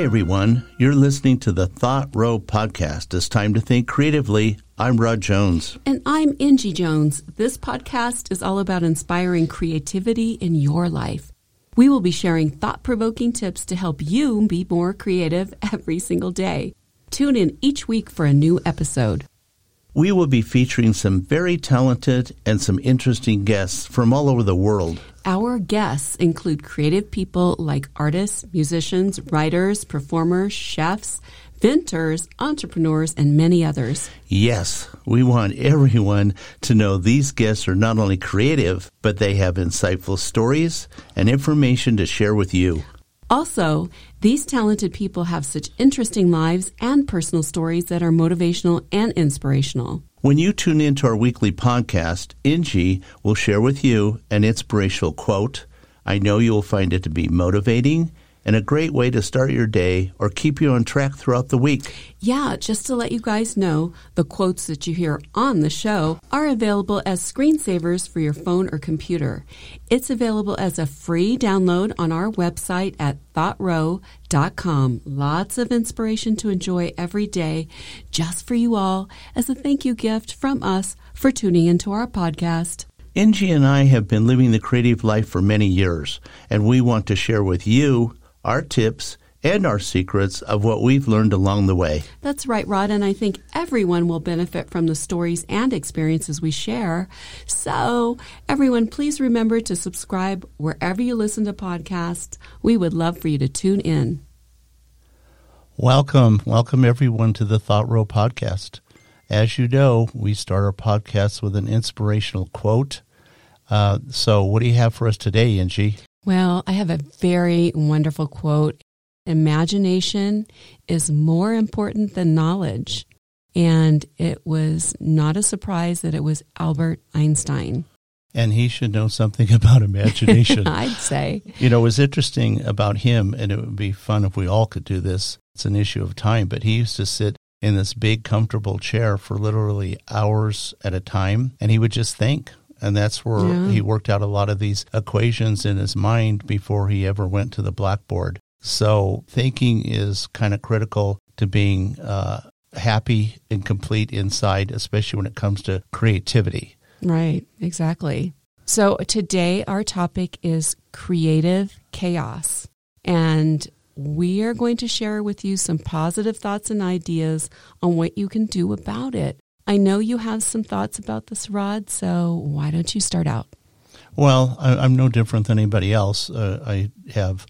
Everyone. You're listening to the Thought Row podcast. It's time to think creatively. I'm Rod Jones. And I'm Angie Jones. This podcast is all about inspiring creativity in your life. We will be sharing thought provoking tips to help you be more creative every single day. Tune in each week for a new episode. We will be featuring some very talented and some interesting guests from all over the world. Our guests include creative people like artists, musicians, writers, performers, chefs, inventors, entrepreneurs, and many others. Yes, we want everyone to know these guests are not only creative, but they have insightful stories and information to share with you. Also, these talented people have such interesting lives and personal stories that are motivational and inspirational. When you tune into our weekly podcast, Angie will share with you an inspirational quote. I know you will find it to be motivating and a great way to start your day or keep you on track throughout the week. Yeah, just to let you guys know, the quotes that you hear on the show are available as screensavers for your phone or computer. It's available as a free download on our website at thoughtrow.com. Lots of inspiration to enjoy every day just for you all as a thank you gift from us for tuning into our podcast. Angie and I have been living the creative life for many years, and we want to share with you our tips, and our secrets of what we've learned along the way. That's right, Rod, and I think everyone will benefit from the stories and experiences we share. So, everyone, please remember to subscribe wherever you listen to podcasts. We would love for you to tune in. Welcome, welcome everyone to the Thought Row podcast. As you know, we start our podcast with an inspirational quote. Uh, so, what do you have for us today, Angie? Well, I have a very wonderful quote. Imagination is more important than knowledge. And it was not a surprise that it was Albert Einstein. And he should know something about imagination. I'd say. You know, it was interesting about him, and it would be fun if we all could do this. It's an issue of time, but he used to sit in this big, comfortable chair for literally hours at a time, and he would just think and that's where yeah. he worked out a lot of these equations in his mind before he ever went to the blackboard. So thinking is kind of critical to being uh, happy and complete inside, especially when it comes to creativity. Right, exactly. So today our topic is creative chaos. And we are going to share with you some positive thoughts and ideas on what you can do about it. I know you have some thoughts about this, Rod, so why don't you start out? Well, I, am no different than anybody else. Uh, I have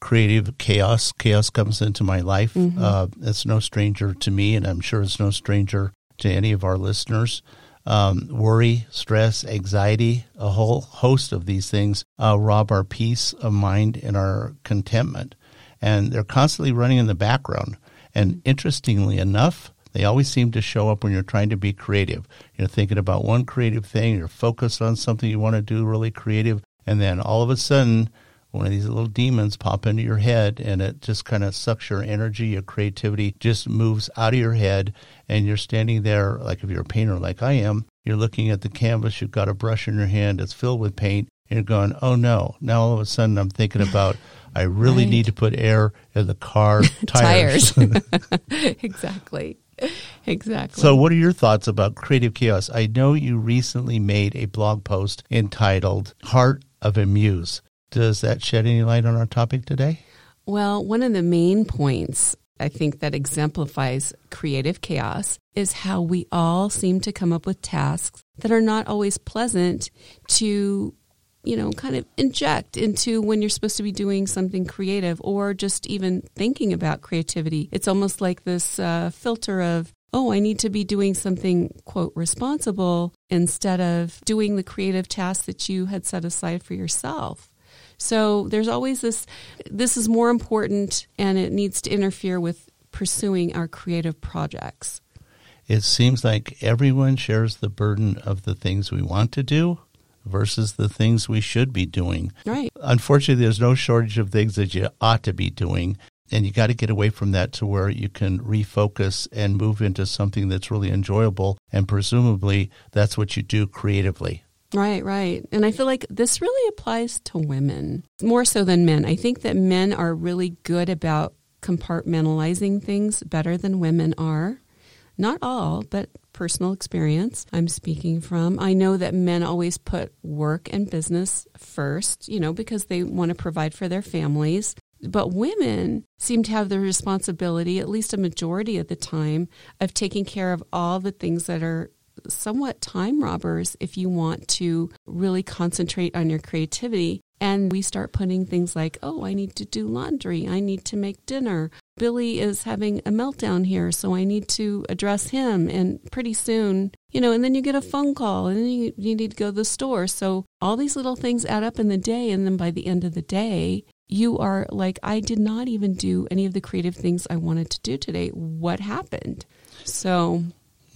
creative chaos. Chaos comes into my life. Mm-hmm. Uh, it's no stranger to me, and I'm sure it's no stranger to any of our listeners. Um, worry, stress, anxiety, a whole host of these things uh, rob our peace of mind and our contentment. And they're constantly running in the background. And interestingly enough, they always seem to show up when you're trying to be creative. You're thinking about one creative thing, you're focused on something you want to do really creative, and then all of a sudden, one of these little demons pop into your head and it just kind of sucks your energy, your creativity just moves out of your head and you're standing there like if you're a painter like I am, you're looking at the canvas, you've got a brush in your hand, it's filled with paint, and you're going, "Oh no." Now all of a sudden I'm thinking about I really right. need to put air in the car tires. tires. exactly. exactly. So, what are your thoughts about creative chaos? I know you recently made a blog post entitled Heart of a Muse. Does that shed any light on our topic today? Well, one of the main points I think that exemplifies creative chaos is how we all seem to come up with tasks that are not always pleasant to you know, kind of inject into when you're supposed to be doing something creative or just even thinking about creativity. It's almost like this uh, filter of, oh, I need to be doing something, quote, responsible instead of doing the creative task that you had set aside for yourself. So there's always this, this is more important and it needs to interfere with pursuing our creative projects. It seems like everyone shares the burden of the things we want to do versus the things we should be doing. Right. Unfortunately, there's no shortage of things that you ought to be doing. And you got to get away from that to where you can refocus and move into something that's really enjoyable. And presumably, that's what you do creatively. Right, right. And I feel like this really applies to women more so than men. I think that men are really good about compartmentalizing things better than women are. Not all, but personal experience I'm speaking from. I know that men always put work and business first, you know, because they want to provide for their families. But women seem to have the responsibility, at least a majority of the time, of taking care of all the things that are somewhat time robbers if you want to really concentrate on your creativity. And we start putting things like, oh, I need to do laundry. I need to make dinner. Billy is having a meltdown here, so I need to address him. And pretty soon, you know, and then you get a phone call and then you, you need to go to the store. So all these little things add up in the day. And then by the end of the day, you are like, I did not even do any of the creative things I wanted to do today. What happened? So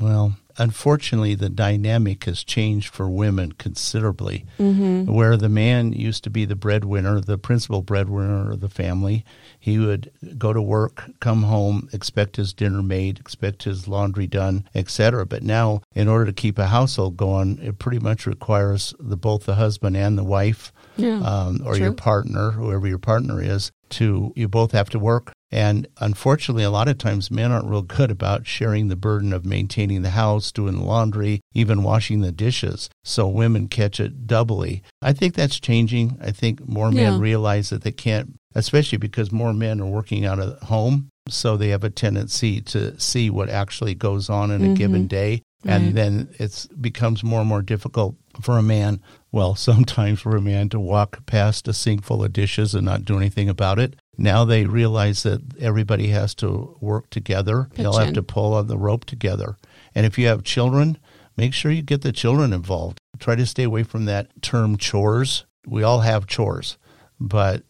well, unfortunately, the dynamic has changed for women considerably. Mm-hmm. Where the man used to be the breadwinner, the principal breadwinner of the family, he would go to work, come home, expect his dinner made, expect his laundry done, etc. But now, in order to keep a household going, it pretty much requires the both the husband and the wife, yeah, um, or true. your partner, whoever your partner is, to you both have to work and unfortunately, a lot of times men aren't real good about sharing the burden of maintaining the house, doing the laundry, even washing the dishes. So women catch it doubly. I think that's changing. I think more men realize that they can't, especially because more men are working out of home. So they have a tendency to see what actually goes on in mm-hmm. a given day. Right. And then it becomes more and more difficult for a man, well, sometimes for a man to walk past a sink full of dishes and not do anything about it. Now they realize that everybody has to work together. Pitch They'll have to pull on the rope together. And if you have children, make sure you get the children involved. Try to stay away from that term chores. We all have chores, but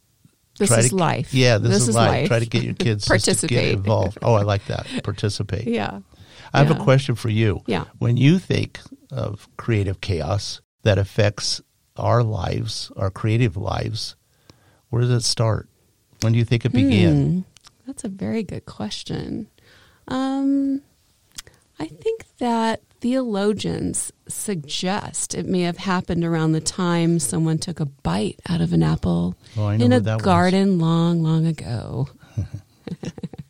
this try is to, life. Yeah, this, this is, is life. life. Try to get your kids to get involved. Oh, I like that. Participate. yeah. I have yeah. a question for you. Yeah. When you think of creative chaos that affects our lives, our creative lives, where does it start? When do you think it began? Hmm, that's a very good question. Um, I think that theologians suggest it may have happened around the time someone took a bite out of an apple oh, in a garden was. long, long ago.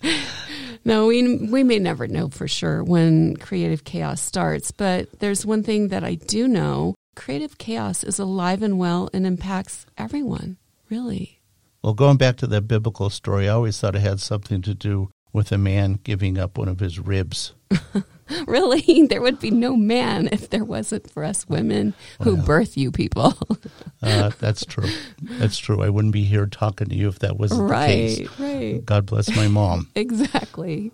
no, we we may never know for sure when creative chaos starts, but there's one thing that I do know: creative chaos is alive and well and impacts everyone. Really. Well, going back to that biblical story, I always thought it had something to do with a man giving up one of his ribs. really? There would be no man if there wasn't for us women who birth you people. uh, that's true. That's true. I wouldn't be here talking to you if that wasn't right, the case. Right. God bless my mom. exactly.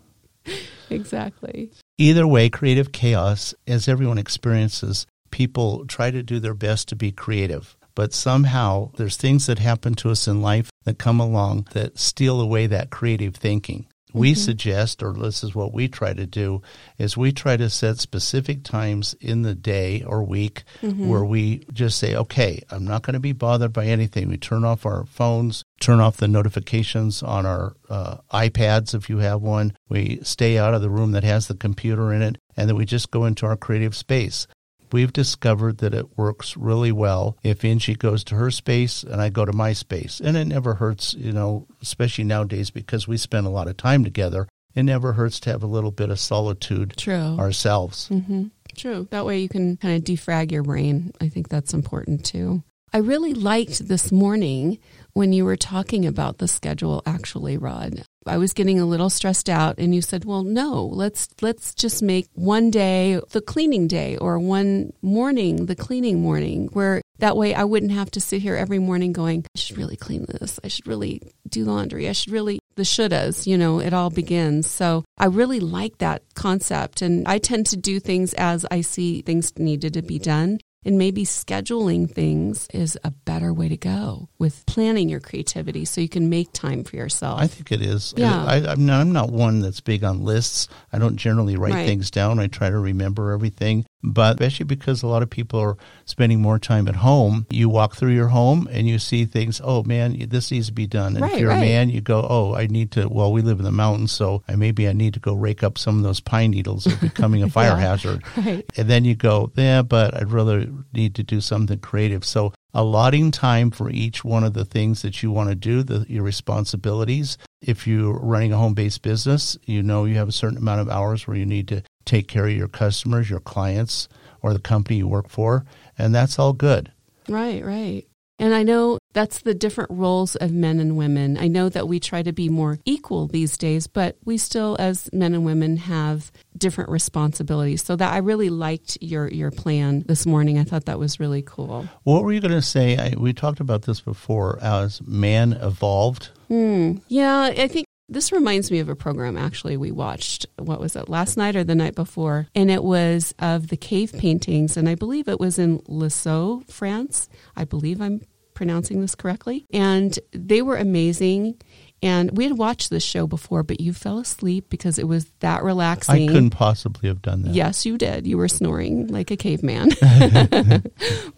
Exactly. Either way, creative chaos, as everyone experiences, people try to do their best to be creative but somehow there's things that happen to us in life that come along that steal away that creative thinking. Mm-hmm. We suggest, or this is what we try to do, is we try to set specific times in the day or week mm-hmm. where we just say, okay, I'm not going to be bothered by anything. We turn off our phones, turn off the notifications on our uh, iPads if you have one. We stay out of the room that has the computer in it, and then we just go into our creative space we've discovered that it works really well if Angie goes to her space and I go to my space. And it never hurts, you know, especially nowadays because we spend a lot of time together. It never hurts to have a little bit of solitude True. ourselves. Mm-hmm. True. That way you can kind of defrag your brain. I think that's important too. I really liked this morning when you were talking about the schedule actually, Rod. I was getting a little stressed out and you said, "Well, no, let's let's just make one day the cleaning day or one morning the cleaning morning where that way I wouldn't have to sit here every morning going, I should really clean this. I should really do laundry. I should really the shouldas, you know, it all begins. So I really like that concept and I tend to do things as I see things needed to be done. And maybe scheduling things is a better way to go with planning your creativity so you can make time for yourself. I think it is. Yeah. I, am not, I'm not one that's big on lists. I don't generally write right. things down. I try to remember everything. But especially because a lot of people are spending more time at home, you walk through your home and you see things, oh man, this needs to be done. And right, if you're right. a man, you go, oh, I need to, well, we live in the mountains, so I, maybe I need to go rake up some of those pine needles. They're becoming a fire yeah, hazard. Right. And then you go, yeah, but I'd rather need to do something creative. So allotting time for each one of the things that you want to do, the, your responsibilities, If you're running a home based business, you know you have a certain amount of hours where you need to take care of your customers, your clients, or the company you work for, and that's all good. Right, right. And I know that's the different roles of men and women. I know that we try to be more equal these days, but we still, as men and women, have different responsibilities. So that I really liked your your plan this morning. I thought that was really cool. What were you going to say? I, we talked about this before. As man evolved. Hmm. Yeah, I think this reminds me of a program actually we watched. What was it, last night or the night before? And it was of the cave paintings. And I believe it was in Lisieux, France. I believe I'm pronouncing this correctly. And they were amazing. And we had watched this show before, but you fell asleep because it was that relaxing. I couldn't possibly have done that. Yes, you did. You were snoring like a caveman.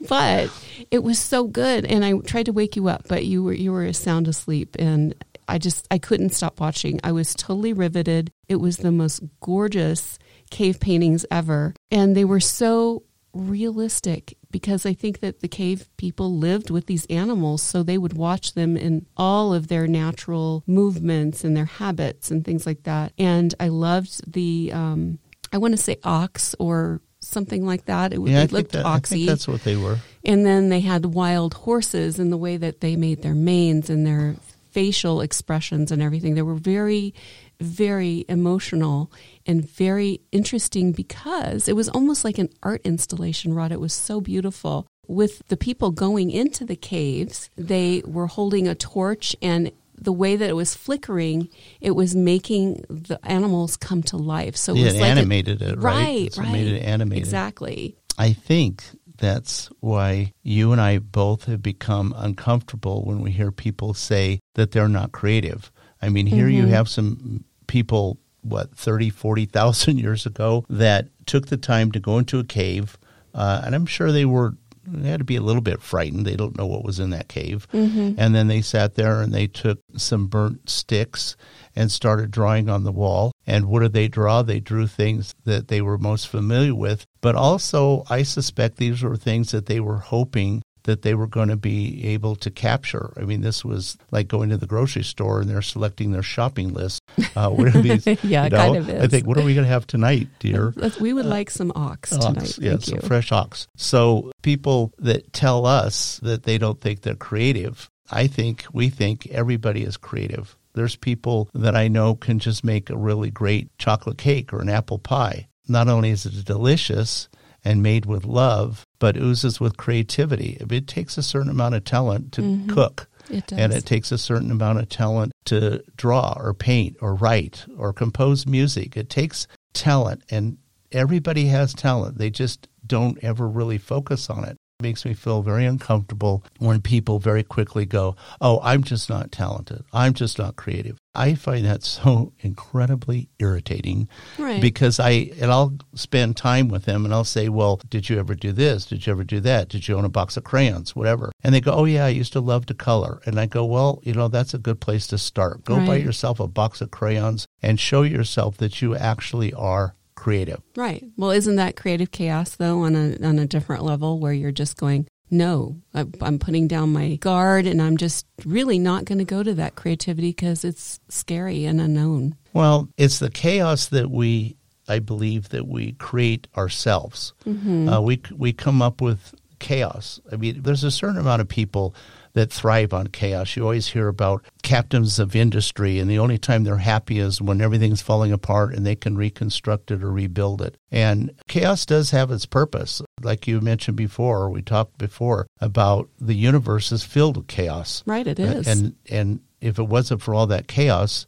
but it was so good. And I tried to wake you up, but you were you were sound asleep. And I just I couldn't stop watching. I was totally riveted. It was the most gorgeous cave paintings ever, and they were so realistic because I think that the cave people lived with these animals, so they would watch them in all of their natural movements and their habits and things like that. And I loved the, um, I want to say ox or something like that. It, yeah, looked that, oxy. that's what they were. And then they had wild horses and the way that they made their manes and their facial expressions and everything. They were very, very emotional and very interesting because it was almost like an art installation, Rod. It was so beautiful. With the people going into the caves, they were holding a torch and the way that it was flickering, it was making the animals come to life. So it yeah, was it like animated a, it, right? Right, right. It made it animated. Exactly. I think that's why you and I both have become uncomfortable when we hear people say that they're not creative. I mean, here mm-hmm. you have some people, what, 30, 40,000 years ago that took the time to go into a cave. Uh, and I'm sure they were they had to be a little bit frightened. They don't know what was in that cave. Mm-hmm. And then they sat there and they took some burnt sticks and started drawing on the wall. And what did they draw? They drew things that they were most familiar with. But also, I suspect these were things that they were hoping that they were going to be able to capture. I mean, this was like going to the grocery store and they're selecting their shopping list. Uh, these, yeah, you know, kind of is. I think, what are we going to have tonight, dear? We would uh, like some ox, ox tonight. Yeah, fresh ox. So people that tell us that they don't think they're creative, I think we think everybody is creative. There's people that I know can just make a really great chocolate cake or an apple pie. Not only is it delicious and made with love, but oozes with creativity. It takes a certain amount of talent to mm-hmm. cook. It and it takes a certain amount of talent to draw or paint or write or compose music. It takes talent, and everybody has talent. They just don't ever really focus on it makes me feel very uncomfortable when people very quickly go, Oh, I'm just not talented. I'm just not creative. I find that so incredibly irritating right. because I, and I'll spend time with them and I'll say, Well, did you ever do this? Did you ever do that? Did you own a box of crayons? Whatever. And they go, Oh, yeah, I used to love to color. And I go, Well, you know, that's a good place to start. Go right. buy yourself a box of crayons and show yourself that you actually are creative. Right. Well, isn't that creative chaos though on a on a different level where you're just going, no, I'm putting down my guard and I'm just really not going to go to that creativity because it's scary and unknown. Well, it's the chaos that we, I believe, that we create ourselves. Mm-hmm. Uh, we we come up with chaos. I mean, there's a certain amount of people that thrive on chaos. You always hear about captains of industry, and the only time they're happy is when everything's falling apart and they can reconstruct it or rebuild it. And chaos does have its purpose. Like you mentioned before, we talked before about the universe is filled with chaos. Right, it is. And and if it wasn't for all that chaos,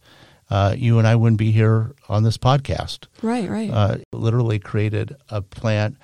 uh, you and I wouldn't be here on this podcast. Right, right. Uh, literally created a plant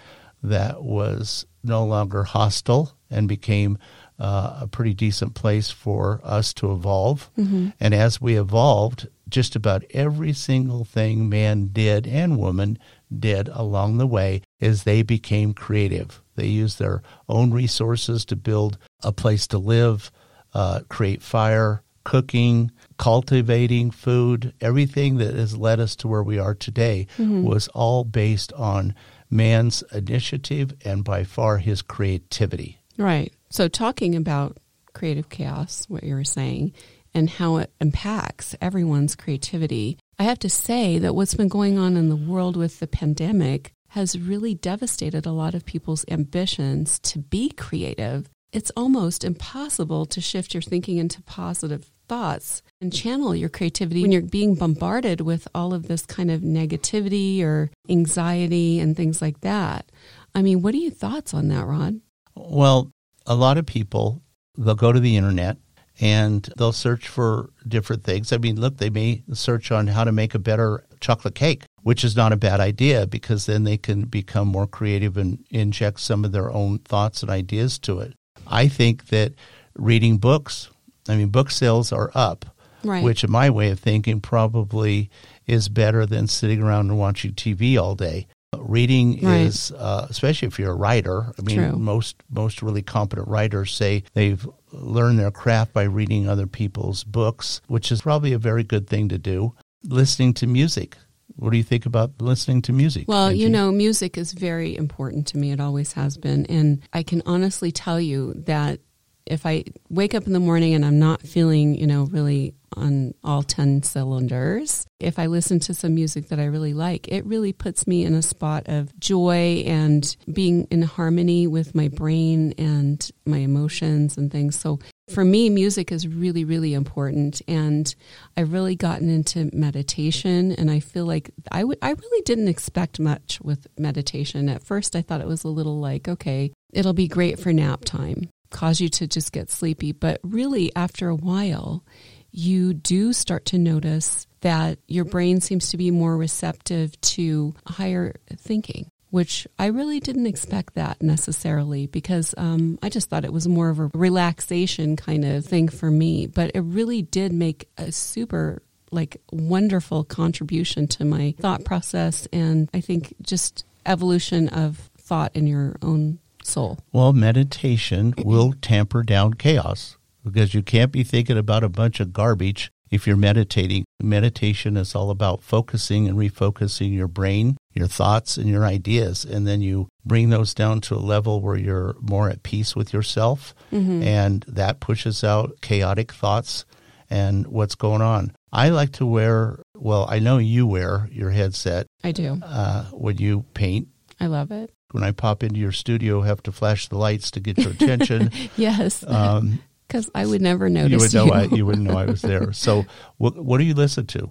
that was no longer hostile and became uh, a pretty decent place for us to evolve. Mm-hmm. And as we evolved, just about every single thing man did and woman did along the way is they became creative. They used their own resources to build a place to live, uh, create fire, cooking, cultivating food. Everything that has led us to where we are today mm-hmm. was all based on man's initiative and by far his creativity. Right. So, talking about creative chaos, what you were saying, and how it impacts everyone's creativity. I have to say that what's been going on in the world with the pandemic has really devastated a lot of people's ambitions to be creative. It's almost impossible to shift your thinking into positive thoughts and channel your creativity when you're being bombarded with all of this kind of negativity or anxiety and things like that. I mean, what are your thoughts on that, Rod? Well, a lot of people, they'll go to the internet and they'll search for different things. I mean, look, they may search on how to make a better chocolate cake, which is not a bad idea because then they can become more creative and inject some of their own thoughts and ideas to it. I think that reading books, I mean, book sales are up, Right. which, in my way of thinking, probably is better than sitting around and watching TV all day. Reading Right. is, uh, especially if you're a writer. I mean, True. most most really competent writers say they've learned their craft by reading other people's books, which is probably a very good thing to do. Listening to music. What do you think about listening to music? Well, you know, music is very important to me. It always has been. And I can honestly tell you that if I wake up in the morning and I'm not feeling, you know, really on all 10 cylinders, if I listen to some music that I really like, it really puts me in a spot of joy and being in harmony with my brain and my emotions and things. So for me, music is really, really important. And I've really gotten into meditation. And I feel like I I really didn't expect much with meditation. At first, I thought it was a little like, okay, it'll be great for nap time, cause you to just get sleepy. But really, after a while, you do start to notice that your brain seems to be more receptive to higher thinking which I really didn't expect that necessarily because um, I just thought it was more of a relaxation kind of thing for me. But it really did make a super like wonderful contribution to my thought process and I think just evolution of thought in your own soul. Well, meditation will tamper down chaos because you can't be thinking about a bunch of garbage if you're meditating. Meditation is all about focusing and refocusing your brain, your thoughts, and your ideas. And then you bring those down to a level where you're more at peace with yourself. And that pushes out chaotic thoughts and what's going on. I like to wear, well, I know you wear your headset I do. uh, when you paint. I love it. When I pop into your studio, have to flash the lights to get your attention. Yes. Um, Because I would never notice you would know I, you wouldn't know I was there. So, what, what do you listen to?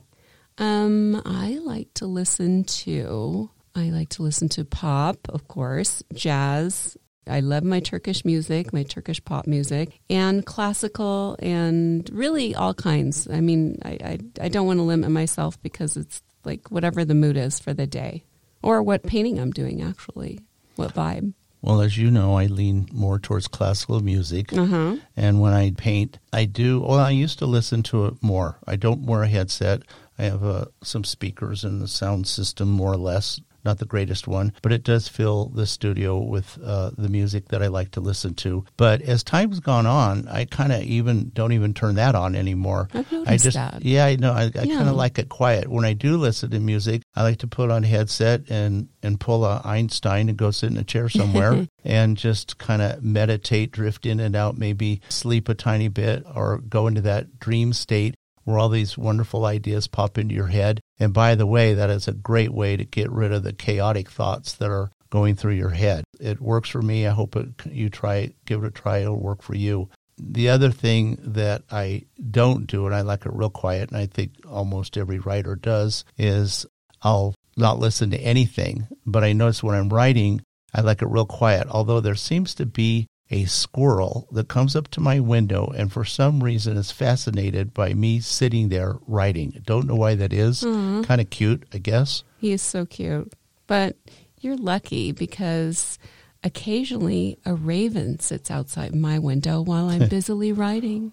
Um, I like to listen to I like to listen to pop, of course, jazz. I love my Turkish music, my Turkish pop music, and classical, and really all kinds. I mean, I, I, I don't want to limit myself because it's like whatever the mood is for the day, or what painting I'm doing, actually, what vibe. Well, as you know, I lean more towards classical music, Uh huh. and when I paint, I do. Well, I used to listen to it more. I don't wear a headset. I have uh, some speakers and the sound system, more or less. Not the greatest one, but it does fill the studio with uh, the music that I like to listen to. But as time's gone on, I kind of even don't even turn that on anymore. I've noticed I just, that. yeah, I know. I, I kind of like it quiet. When I do listen to music, I like to put on a headset and and pull a Einstein and go sit in a chair somewhere and just kind of meditate, drift in and out, maybe sleep a tiny bit, or go into that dream state where all these wonderful ideas pop into your head. And by the way, that is a great way to get rid of the chaotic thoughts that are going through your head. It works for me. I hope it, you try, it, give it a try. It'll work for you. The other thing that I don't do, and I like it real quiet, and I think almost every writer does, is I'll not listen to anything. But I notice when I'm writing, I like it real quiet. Although there seems to be a squirrel that comes up to my window and for some reason is fascinated by me sitting there writing. Don't know why that is. Mm-hmm. Kind of cute, I guess. He is so cute. But you're lucky because occasionally a raven sits outside my window while I'm busily writing.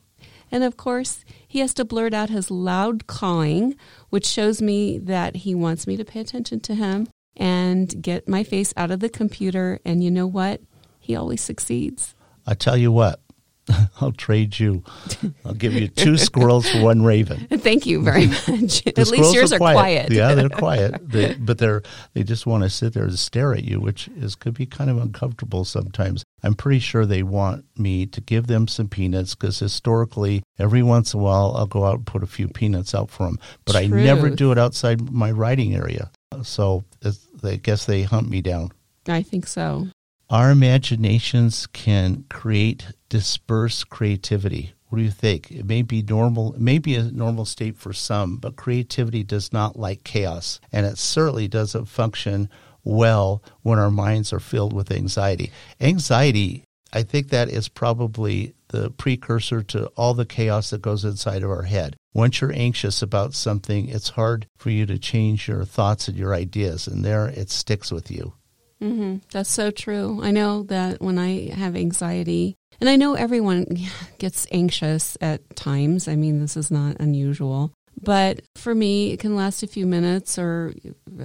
And of course, he has to blurt out his loud cawing, which shows me that he wants me to pay attention to him and get my face out of the computer. And you know what? He always succeeds. I tell you what, I'll trade you. I'll give you two squirrels for one raven. Thank you very much. At least yours are quiet. quiet. yeah, they're quiet. They, but they're they just want to sit there and stare at you, which is could be kind of uncomfortable sometimes. I'm pretty sure they want me to give them some peanuts because historically, every once in a while, I'll go out and put a few peanuts out for them. But I never do it outside my riding area. So it's, I guess they hunt me down. I think so. Our imaginations can create disperse creativity. What do you think? It may be normal, it may be a normal state for some, but creativity does not like chaos, and it certainly doesn't function well when our minds are filled with anxiety. Anxiety, I think that is probably the precursor to all the chaos that goes inside of our head. Once you're anxious about something, it's hard for you to change your thoughts and your ideas, and there it sticks with you. Hmm That's so true. I know that when I have anxiety, and I know everyone gets anxious at times. I mean, this is not unusual. But for me, it can last a few minutes, or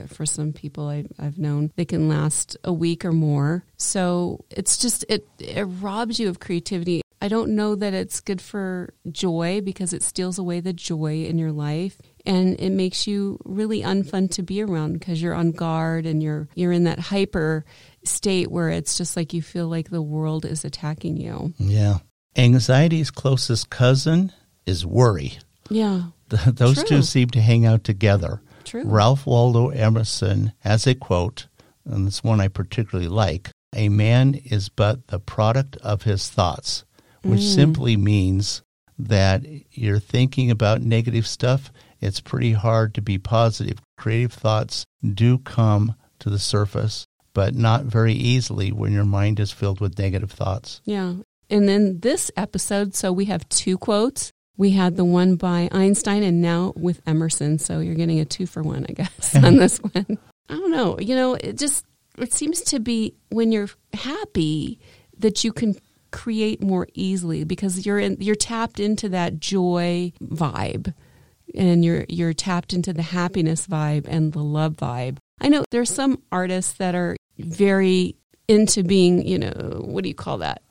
for some people I, I've known, they can last a week or more. So it's just, it, it robs you of creativity. I don't know that it's good for joy because it steals away the joy in your life and it makes you really unfun to be around because you're on guard and you're you're in that hyper state where it's just like you feel like the world is attacking you. Yeah. Anxiety's closest cousin is worry. Yeah, Those True. two seem to hang out together. true. Ralph Waldo Emerson has a quote, and this one I particularly like A man is but the product of his thoughts, which Mm. simply means that you're thinking about negative stuff. It's pretty hard to be positive. Creative thoughts do come to the surface, but not very easily when your mind is filled with negative thoughts. Yeah. And then this episode, so we have two quotes. We had the one by Einstein and now with Emerson. So you're getting a two for one, I guess, on this one. I don't know. You know, it just, it seems to be when you're happy that you can create more easily because you're in, you're tapped into that joy vibe and you're, you're tapped into the happiness vibe and the love vibe. I know there's some artists that are very into being, you know, what do you call that?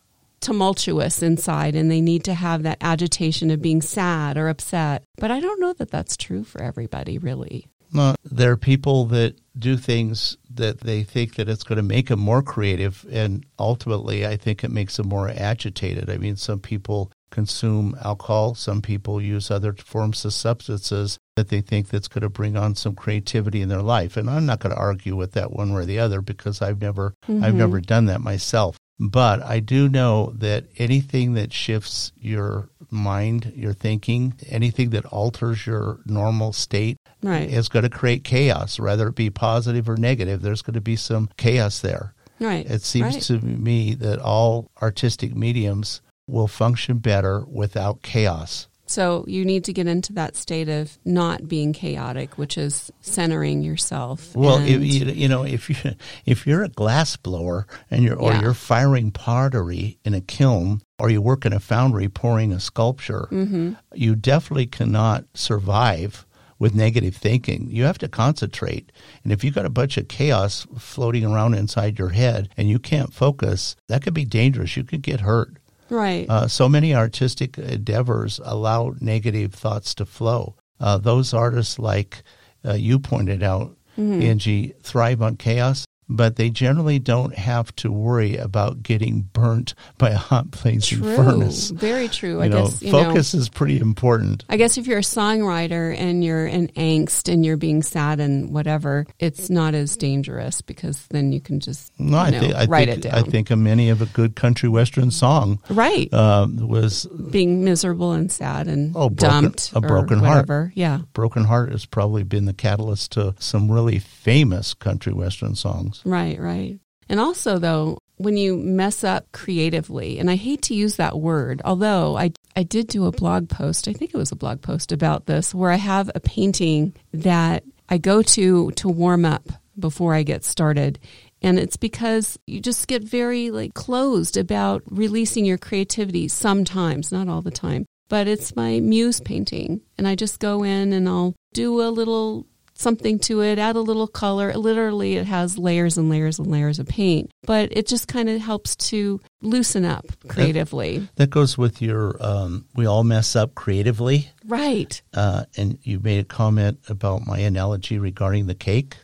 tumultuous inside and they need to have that agitation of being sad or upset. But I don't know that that's true for everybody, really. No, there are people that do things that they think that it's going to make them more creative, and ultimately, I think it makes them more agitated. I mean, some people consume alcohol, some people use other forms of substances that they think that's going to bring on some creativity in their life. And I'm not going to argue with that one way or the other because I've never I've Mhm. never done that myself. But I do know that anything that shifts your mind, your thinking, anything that alters your normal state Right. is going to create chaos, whether it be positive or negative. There's going to be some chaos there. right. It seems right. to me that all artistic mediums will function better without chaos. So you need to get into that state of not being chaotic, which is centering yourself. Well, if, you, know, if you if you're a glass blower and you're or Yeah. you're firing pottery in a kiln or you work in a foundry pouring a sculpture, Mhm. you definitely cannot survive with negative thinking. You have to concentrate. And if you've got a bunch of chaos floating around inside your head and you can't focus, that could be dangerous. You could get hurt. Right. Uh, so many artistic endeavors allow negative thoughts to flow. Uh, those artists, like uh, you pointed out, Mhm. Angie, thrive on chaos, but they generally don't have to worry about getting burnt by a hot blazing true. furnace. Very true. You I know, guess, you know. focus is pretty important. I guess if you're a songwriter and you're in angst and you're being sad and whatever, it's not as dangerous because then you can just No, I, know, think, I write think it I think of many of a good country western song right. um, was being miserable and sad and Oh, broken- dumped a broken heart. whatever. Yeah. "Broken Heart" has probably been the catalyst to some really famous country western songs. Right, right. And also though, when you mess up creatively, and I hate to use that word, although I I did do a blog post, I think it was a blog post about this where I have a painting that I go to to warm up before I get started. And it's because you just get very like closed about releasing your creativity sometimes, not all the time. But it's my muse painting. And I just go in and I'll do a little something to it, add a little color. Literally, it has layers and layers and layers of paint, but it just kind of helps to loosen up creatively. That, that goes with your, um, we all mess up creatively. Right. Uh, and you made a comment about my analogy regarding the cake.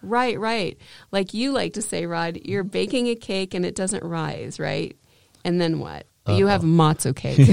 Right, right. Like you like to say, Rod, you're baking a cake and it doesn't rise, right? And then what? Uh-oh. You have matzo cake.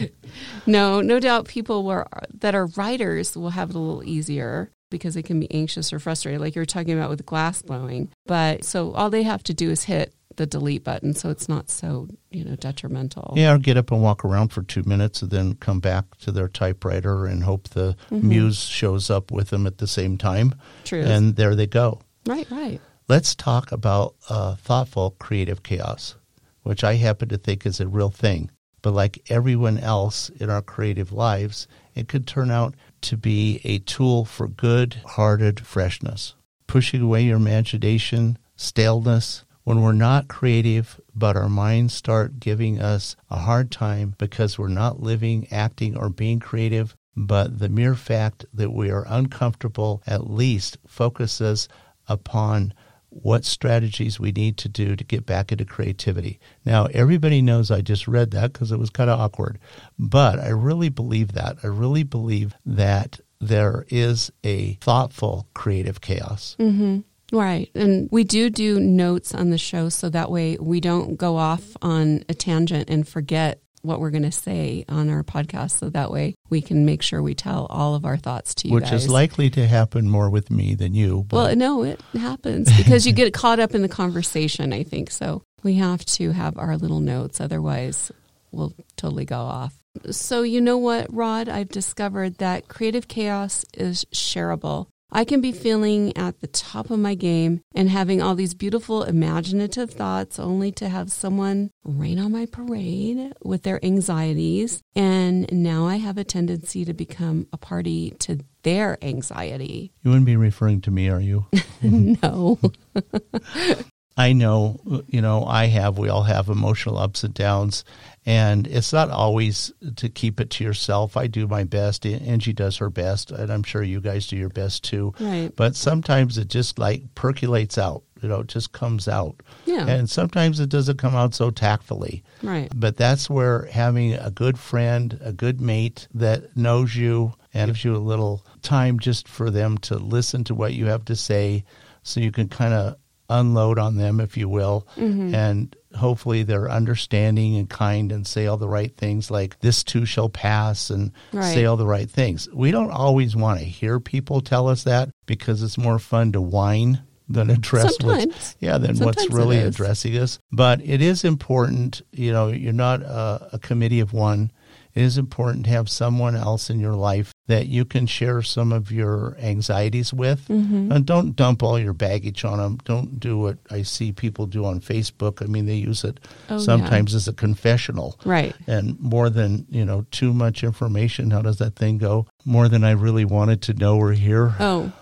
no, no doubt people were, that are writers will have it a little easier because they can be anxious or frustrated, like you were talking about with glass blowing. But so all they have to do is hit the delete button so it's not so you know detrimental. Yeah or get up and walk around for two minutes and then come back to their typewriter and hope the mm-hmm. muse shows up with them at the same time. True. And there they go. Right right. Let's talk about uh, thoughtful creative chaos which i happen to think is a real thing. But like everyone else in our creative lives it could turn out to be a tool for good hearted freshness pushing away your imagination staleness. When we're not creative, but our minds start giving us a hard time because we're not living, acting, or being creative, but the mere fact that we are uncomfortable at least focuses upon what strategies we need to do to get back into creativity. Now, everybody knows I just read that because it was kind of awkward, but I really believe that. I really believe that there is a thoughtful creative chaos. Mm-hmm. Right. And we do do notes on the show so that way we don't go off on a tangent and forget what we're going to say on our podcast. So that way we can make sure we tell all of our thoughts to you Which guys. is likely to happen more with me than you. But. Well, no, it happens because you get caught up in the conversation, I think. So we have to have our little notes. Otherwise, we'll totally go off. So, you know what, Rod? I've discovered that creative chaos is shareable. I can be feeling at the top of my game and having all these beautiful imaginative thoughts only to have someone rain on my parade with their anxieties. And now I have a tendency to become a party to their anxiety. You wouldn't be referring to me, are you? no. I know, you know, I have, we all have emotional ups and downs. And it's not always to keep it to yourself. I do my best. Angie does her best. And I'm sure you guys do your best too. Right. But sometimes it just like percolates out. You know, it just comes out. Yeah. And sometimes it doesn't come out so tactfully. Right. But that's where having a good friend, a good mate that knows you and gives you a little time just for them to listen to what you have to say so you can kind of unload on them, if you will, mm-hmm. and hopefully they're understanding and kind and say all the right things like this too shall pass and right. say all the right things. We don't always want to hear people tell us that because it's more fun to whine than address Sometimes. what's yeah than Sometimes what's really addressing us. But it is important, you know, you're not a, a committee of one it is important to have someone else in your life that you can share some of your anxieties with. Mm-hmm. And don't dump all your baggage on them. Don't do what I see people do on Facebook. I mean, they use it oh, sometimes yeah. as a confessional. Right. And more than, you know, too much information. How does that thing go? More than I really wanted to know or hear. Oh.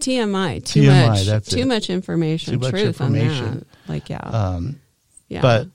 TMI, too TMI, much, that's too it. much information, too truth much information. on that. Like, yeah, um, yeah. But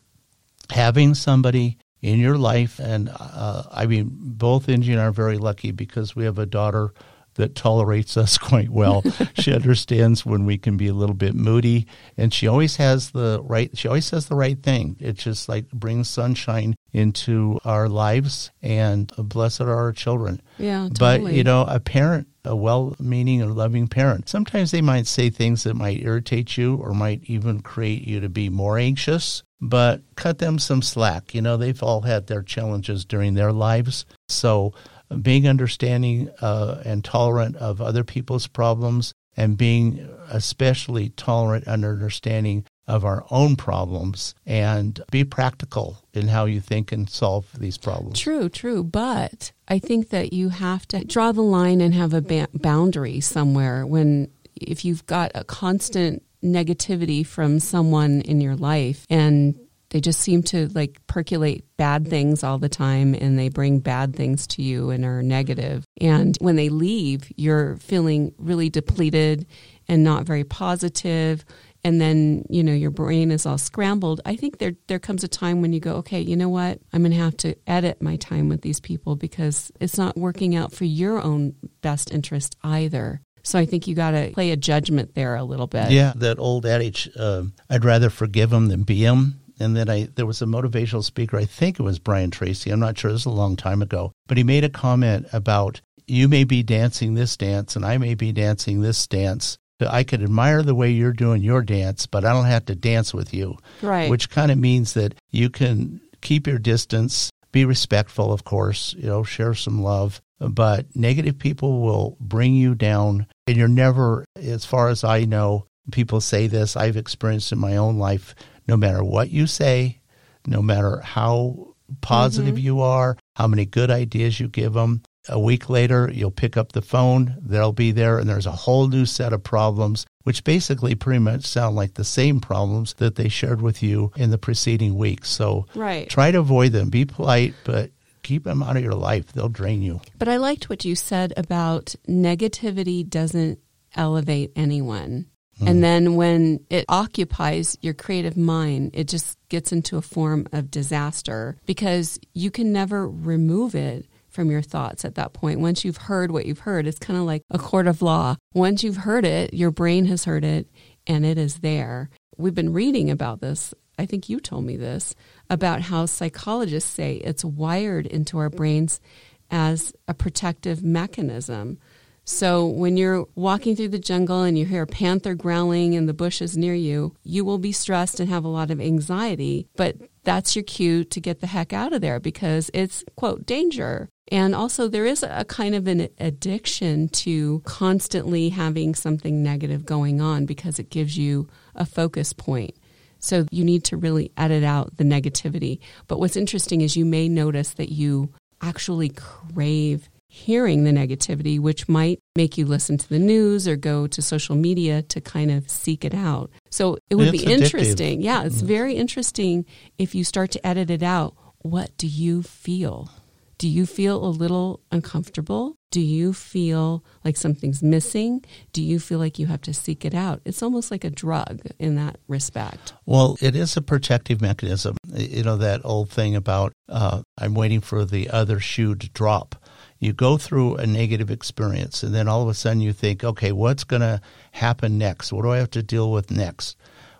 having somebody in your life. And uh, I mean, both Angie and I are very lucky because we have a daughter that tolerates us quite well. she understands when we can be a little bit moody, and she always has the right. She always says the right thing. It just like brings sunshine into our lives, and blessed are our children. Yeah, totally. But you know, a parent a well meaning and loving parent. Sometimes they might say things that might irritate you or might even create you to be more anxious but cut them some slack. You know, they've all had their challenges during their lives. So being understanding uh, and tolerant of other people's problems and being especially tolerant and understanding of our own problems and be practical in how you think and solve these problems. True, true. But I think that you have to draw the line and have a ba- boundary somewhere when if you've got a constant negativity from someone in your life and they just seem to like percolate bad things all the time and they bring bad things to you and are negative. And when they leave, you're feeling really depleted and not very positive and then you know your brain is all scrambled i think there there comes a time when you go okay you know what i'm going to have to edit my time with these people because it's not working out for your own best interest either So I think you got to play a judgment there a little bit. Yeah, that old adage, uh, I'd rather forgive them than be them. And then I, there was a motivational speaker, I think it was Brian Tracy, I'm not sure, this was a long time ago, but he made a comment about you may be dancing this dance and I may be dancing this dance. I could admire the way you're doing your dance, but I don't have to dance with you. Right. Which kind of means that you can keep your distance, be respectful, of course, you know, share some love, but negative people will bring you down. And you're never, as far as I know, people say this, I've experienced in my own life, no matter what you say, no matter how positive mm-hmm. you are, how many good ideas you give them, a week later, you'll pick up the phone, they'll be there, and there's a whole new set of problems, which basically pretty much sound like the same problems that they shared with you in the preceding week. So right. try to avoid them. Be polite, but keep them out of your life. They'll drain you. But I liked what you said about negativity doesn't elevate anyone. Mm. And then when it occupies your creative mind, it just gets into a form of disaster because you can never remove it from your thoughts at that point. Once you've heard what you've heard, it's kind of like a court of law. Once you've heard it, your brain has heard it and it is there. We've been reading about this. I think you told me this about how psychologists say it's wired into our brains as a protective mechanism. So when you're walking through the jungle and you hear a panther growling in the bushes near you, you will be stressed and have a lot of anxiety, but that's your cue to get the heck out of there because it's, quote, danger. And also, there is a kind of an addiction to constantly having something negative going on because it gives you a focus point. So you need to really edit out the negativity. But what's interesting is you may notice that you actually crave hearing the negativity, which might make you listen to the news or go to social media to kind of seek it out. So it would it's be interesting. Yeah, it's mm-hmm. very interesting if you start to edit it out. What do you feel? Do you feel a little uncomfortable? Do you feel like something's missing? Do you feel like you have to seek it out? It's almost like a drug in that respect. Well, it is a protective mechanism. You know, that old thing about uh, I'm waiting for the other shoe to drop you go through a negative experience and then all of a sudden you think, okay, what's going to happen next? What do I have to deal with next?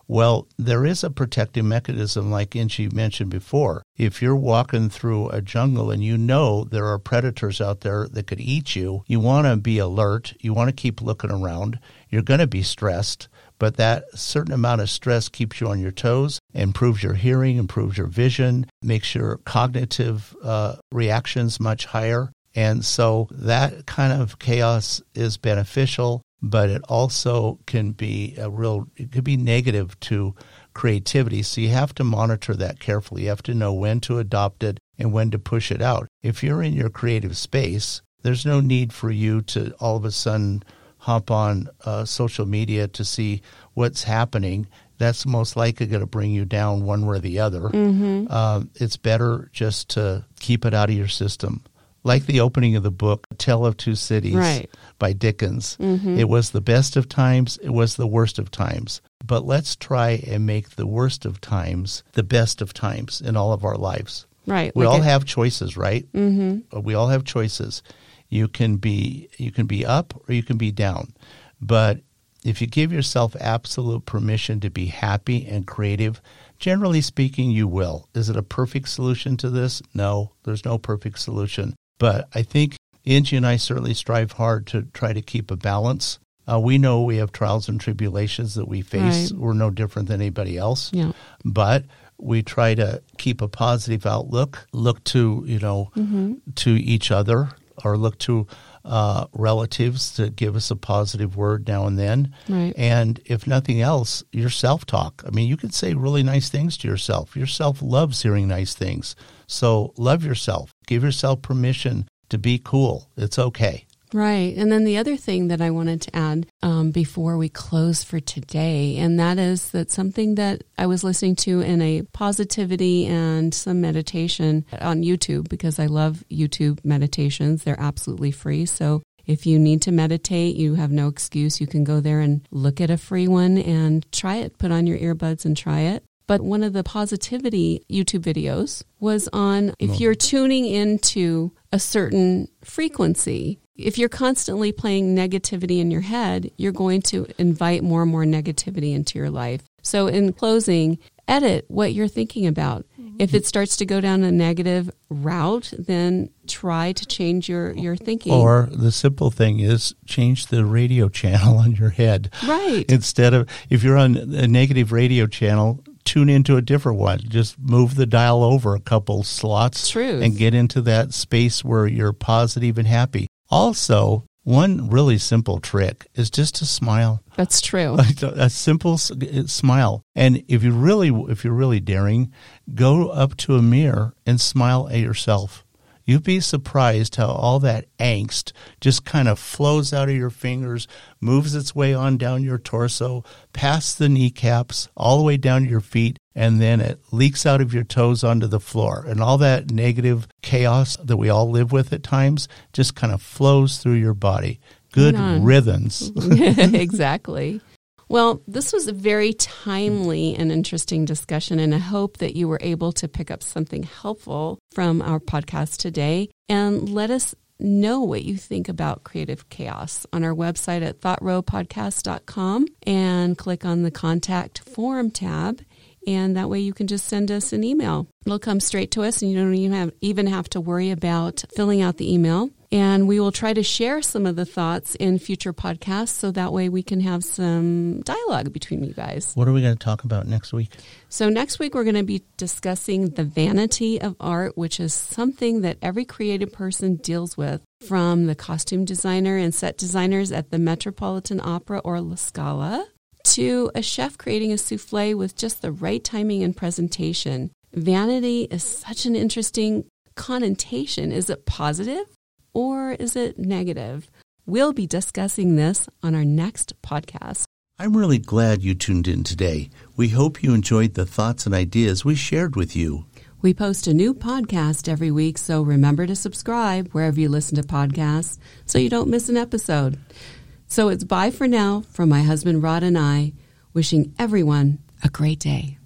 Well, there is a protective mechanism, like Angie mentioned before. If you're walking through a jungle and you know there are predators out there that could eat you, you want to be alert. You want to keep looking around. You're going to be stressed, but that certain amount of stress keeps you on your toes, improves your hearing, improves your vision, makes your cognitive uh, reactions much higher. And so that kind of chaos is beneficial, but it also can be a real, it could be negative to creativity. So you have to monitor that carefully. You have to know when to adopt it and when to push it out. If you're in your creative space, there's no need for you to all of a sudden hop on uh, social media to see what's happening. That's most likely going to bring you down one way or the other. Mm-hmm. Uh, it's better just to keep it out of your system like the opening of the book, Tale of Two Cities right. by Dickens. Mm-hmm. It was the best of times, it was the worst of times. But let's try and make the worst of times the best of times in all of our lives. Right. We like all it, have choices, right? Mm-hmm. We all have choices. You can be you can be up or you can be down. But if you give yourself absolute permission to be happy and creative, generally speaking, you will. Is it a perfect solution to this? No, there's no perfect solution. But I think Angie and I certainly strive hard to try to keep a balance. Uh, we know we have trials and tribulations that we face. Right. We're no different than anybody else. Yeah. But we try to keep a positive outlook, look to, you know, mm-hmm. to each other or look to uh, relatives to give us a positive word now and then. Right. And if nothing else, your self talk. I mean, you can say really nice things to yourself. Yourself loves hearing nice things. So love yourself. Give yourself permission to be cool. It's okay. Right. And then the other thing that I wanted to add um, before we close for today, and that is that something that I was listening to in a positivity and some meditation on YouTube, because I love YouTube meditations. They're absolutely free. So if you need to meditate, you have no excuse. You can go there and look at a free one and try it. Put on your earbuds and try it. But one of the positivity YouTube videos was on if you're tuning into a certain frequency, if you're constantly playing negativity in your head, you're going to invite more and more negativity into your life. So, in closing, edit what you're thinking about. Mm-hmm. If it starts to go down a negative route, then try to change your, your thinking. Or the simple thing is change the radio channel on your head. right. Instead of, if you're on a negative radio channel, tune into a different one. Just move the dial over a couple slots Truth. and get into that space where you're positive and happy. Also, one really simple trick is just to smile. That's true. a simple s- uh, smile. And if you really, if you're really daring, go up to a mirror and smile at yourself. You'd be surprised how all that angst just kind of flows out of your fingers, moves its way on down your torso, past the kneecaps, all the way down to your feet, and then it leaks out of your toes onto the floor. And all that negative chaos that we all live with at times just kind of flows through your body. Good rhythms. exactly. Well, this was a very timely and interesting discussion, and I hope that you were able to pick up something helpful from our podcast today. And let us know what you think about creative chaos on our website at thoughtrowpodcast.com and click on the contact form tab. And that way you can just send us an email. It'll come straight to us and you don't even have, even have to worry about filling out the email. And we will try to share some of the thoughts in future podcasts so that way we can have some dialogue between you guys. What are we going to talk about next week? So, next week we're going to be discussing the vanity of art, which is something that every creative person deals with, from the costume designer and set designers at the Metropolitan Opera or La Scala to a chef creating a souffle with just the right timing and presentation. Vanity is such an interesting connotation. Is it positive or is it negative? We'll be discussing this on our next podcast. I'm really glad you tuned in today. We hope you enjoyed the thoughts and ideas we shared with you. We post a new podcast every week, so remember to subscribe wherever you listen to podcasts so you don't miss an episode. So it's bye for now from my husband Rod and I, wishing everyone a great day.